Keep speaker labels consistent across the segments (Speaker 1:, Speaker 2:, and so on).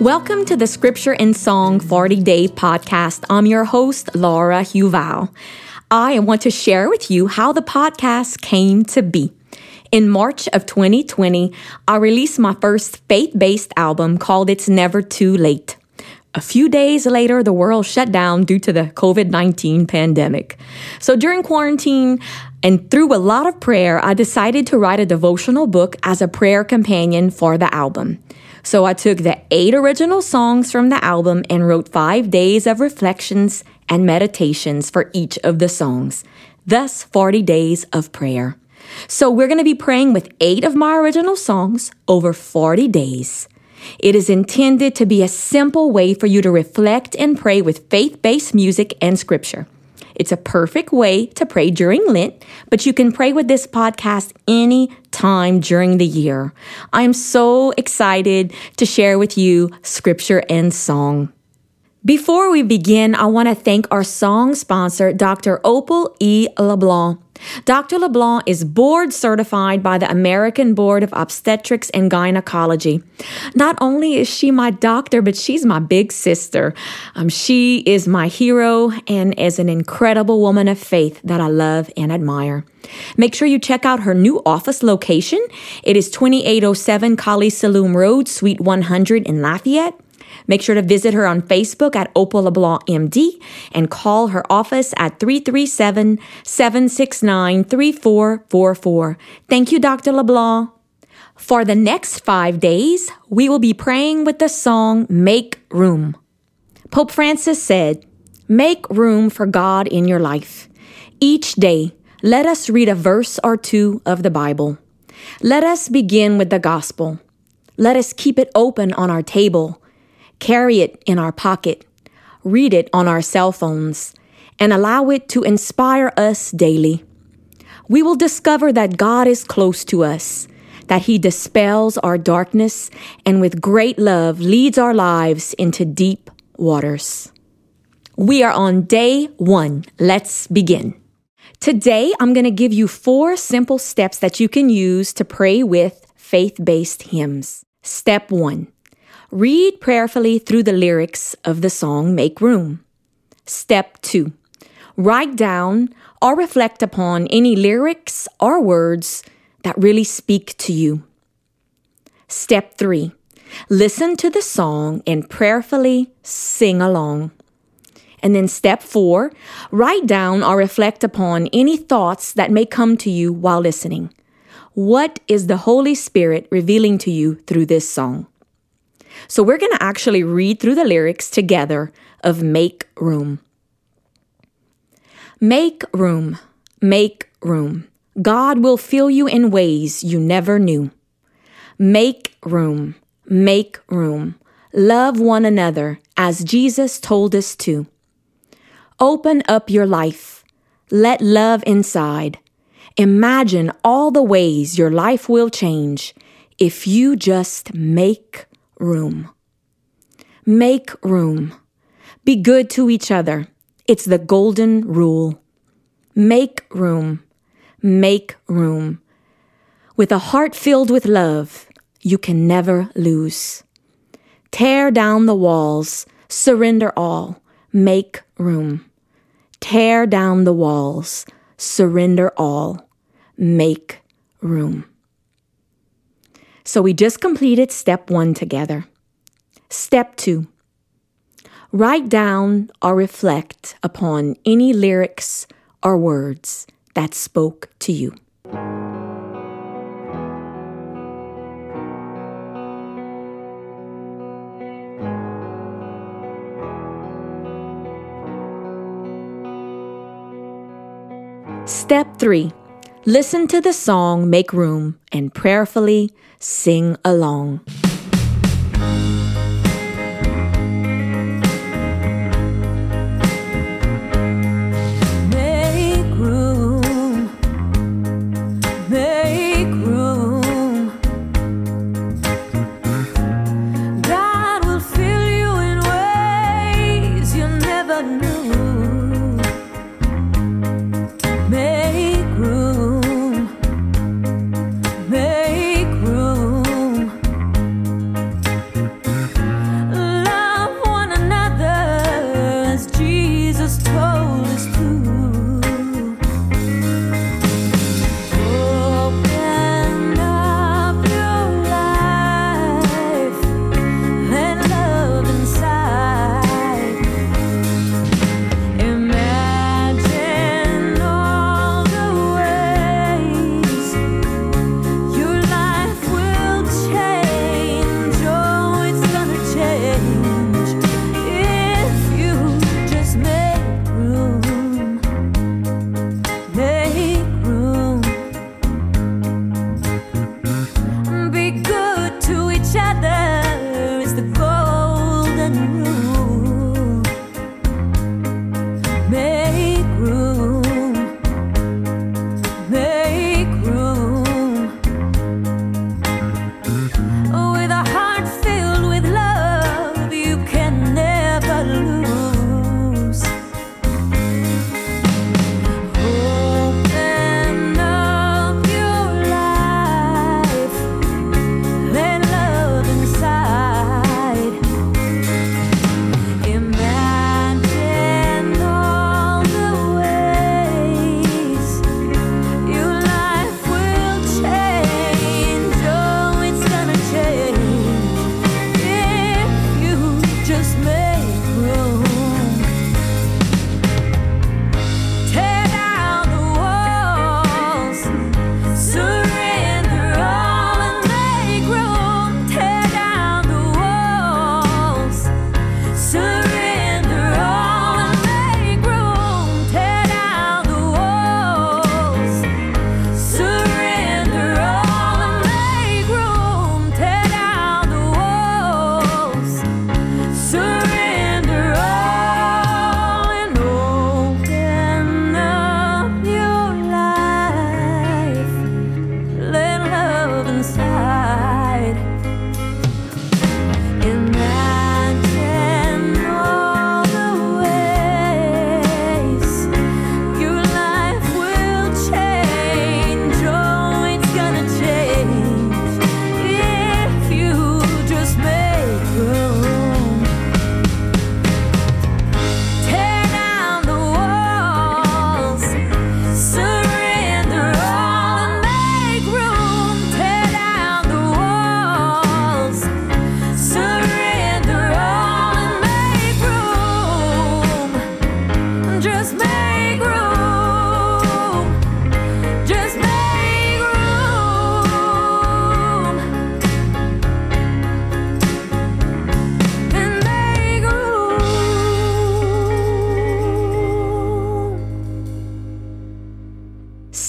Speaker 1: Welcome to the Scripture and Song 40 Day podcast. I'm your host, Laura Huval. I want to share with you how the podcast came to be. In March of 2020, I released my first faith based album called It's Never Too Late. A few days later, the world shut down due to the COVID 19 pandemic. So during quarantine and through a lot of prayer, I decided to write a devotional book as a prayer companion for the album. So I took the eight original songs from the album and wrote five days of reflections and meditations for each of the songs. Thus, 40 days of prayer. So we're going to be praying with eight of my original songs over 40 days. It is intended to be a simple way for you to reflect and pray with faith based music and scripture. It's a perfect way to pray during Lent, but you can pray with this podcast any time during the year. I am so excited to share with you scripture and song. Before we begin, I want to thank our song sponsor, Dr. Opal E. LeBlanc. Dr. LeBlanc is board certified by the American Board of Obstetrics and Gynecology. Not only is she my doctor, but she's my big sister. Um, she is my hero and is an incredible woman of faith that I love and admire. Make sure you check out her new office location. It is 2807 Kaliste Saloom Road, Suite 100 in Lafayette. Make sure to visit her on Facebook at Opal LeBlanc MD and call her office at 337 769 3444. Thank you, Dr. LeBlanc. For the next five days, we will be praying with the song Make Room. Pope Francis said, Make room for God in your life. Each day, let us read a verse or two of the Bible. Let us begin with the gospel. Let us keep it open on our table carry it in our pocket, read it on our cell phones, and allow it to inspire us daily. We will discover that God is close to us, that He dispels our darkness, and with great love leads our lives into deep waters. We are on day one. Let's begin. Today, I'm going to give you four simple steps that you can use to pray with faith based hymns. Step one Read prayerfully through the lyrics of the song Make Room. Step 2. Write down or reflect upon any lyrics or words that really speak to you. Step 3. Listen to the song and prayerfully sing along. And then step 4. Write down or reflect upon any thoughts that may come to you while listening. What is the Holy Spirit revealing to you through this song? So we're going to actually read through the lyrics together of Make Room. Make room, make room. God will fill you in ways you never knew. Make room, make room. Love one another as Jesus told us to. Open up your life. Let love inside. Imagine all the ways your life will change if you just make room. Make room. Be good to each other. It's the golden rule. Make room. Make room. With a heart filled with love, you can never lose. Tear down the walls. Surrender all. Make room. Tear down the walls. Surrender all. Make room. So we just completed step one together. Step two write down or reflect upon any lyrics or words that spoke to you. Step 3 Listen to the song Make Room and prayerfully sing along.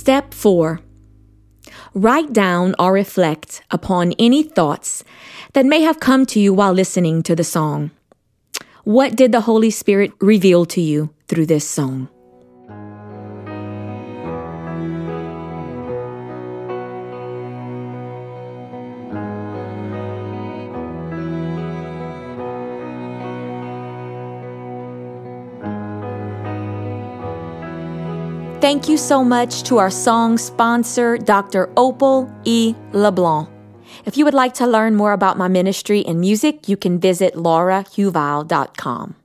Speaker 1: Step 4 Write down or reflect upon any thoughts that may have come to you while listening to the song. What did the Holy Spirit reveal to you through this song? Thank you so much to our song sponsor, Dr. Opal E. LeBlanc. If you would like to learn more about my ministry and music, you can visit laurahuval.com.